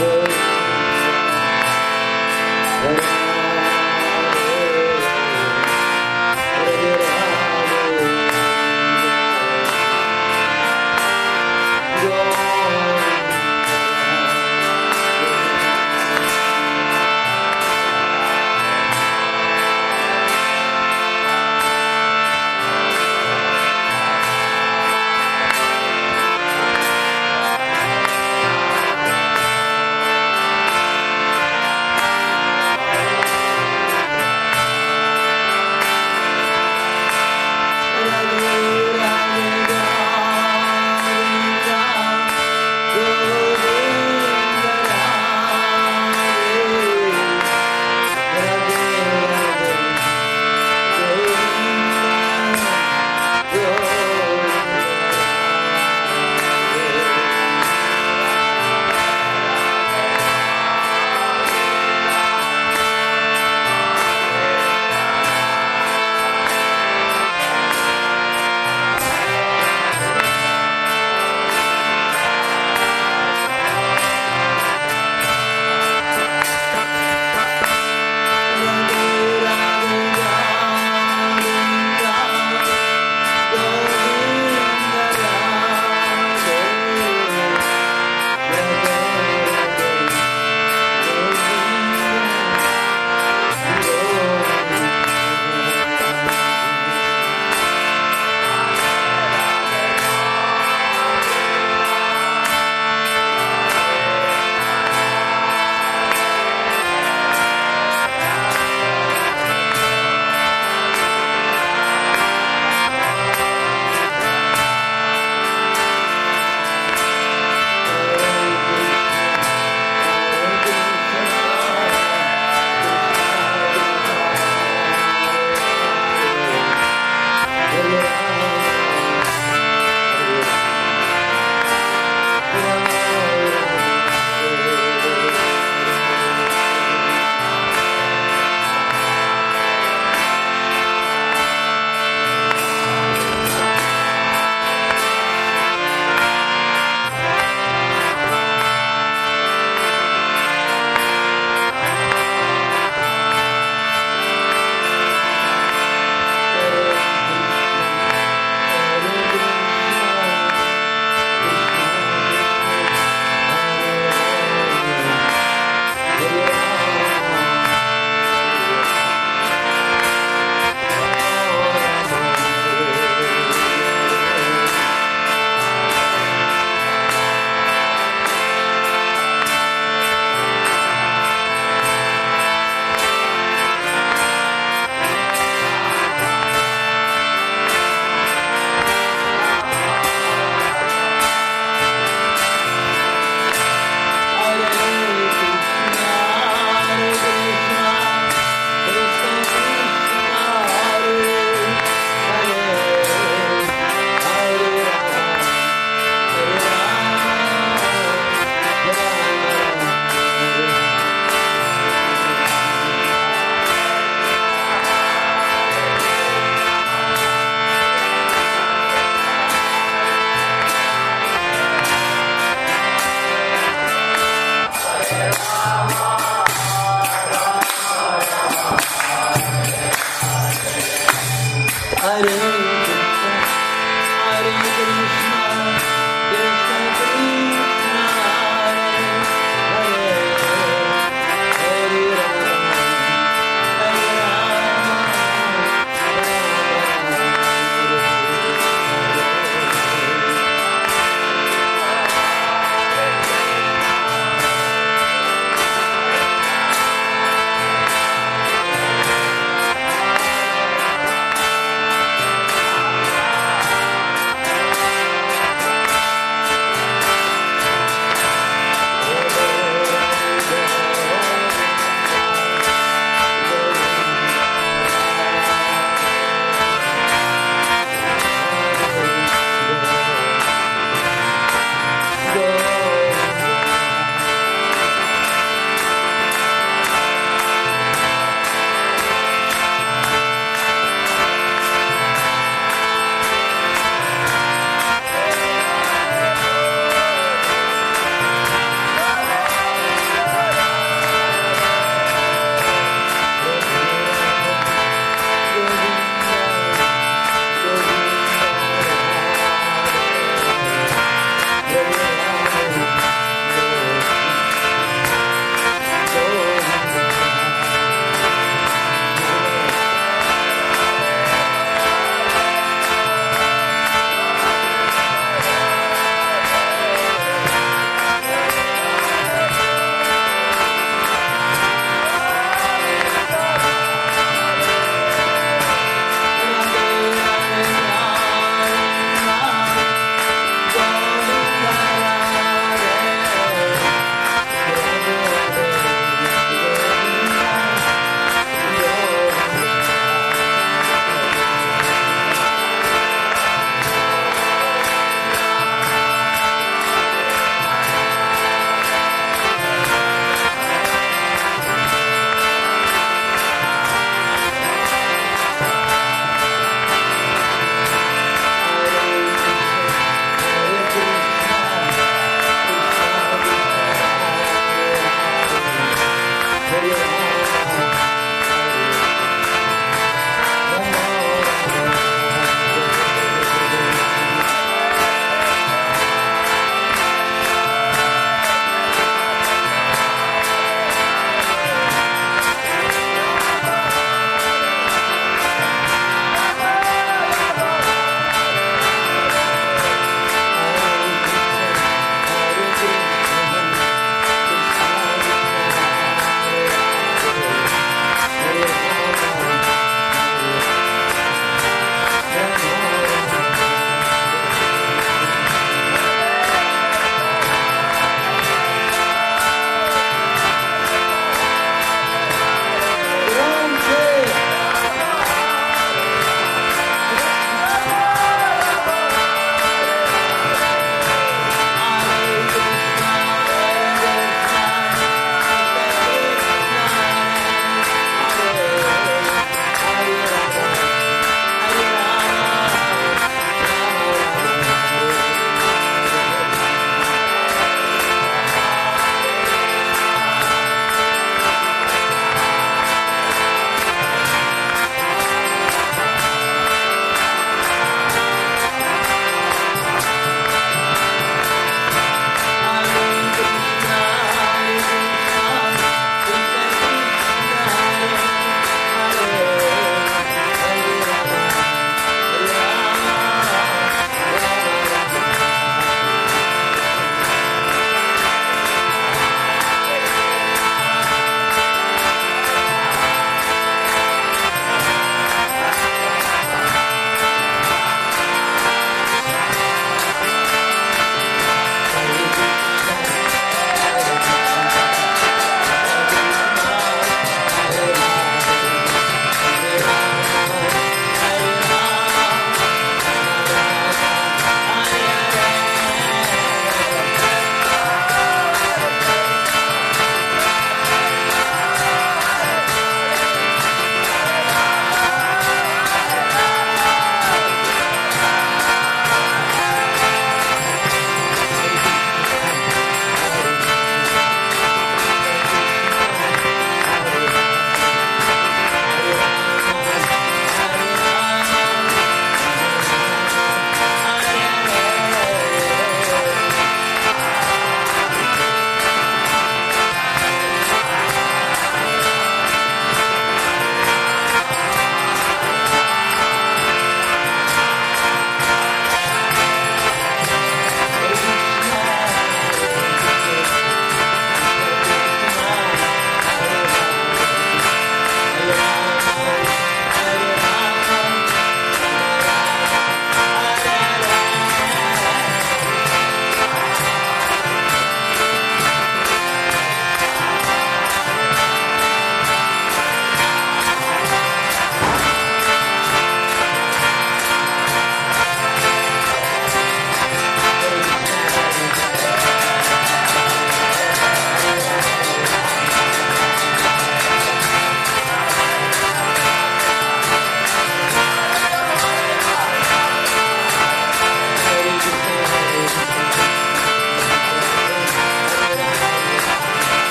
world.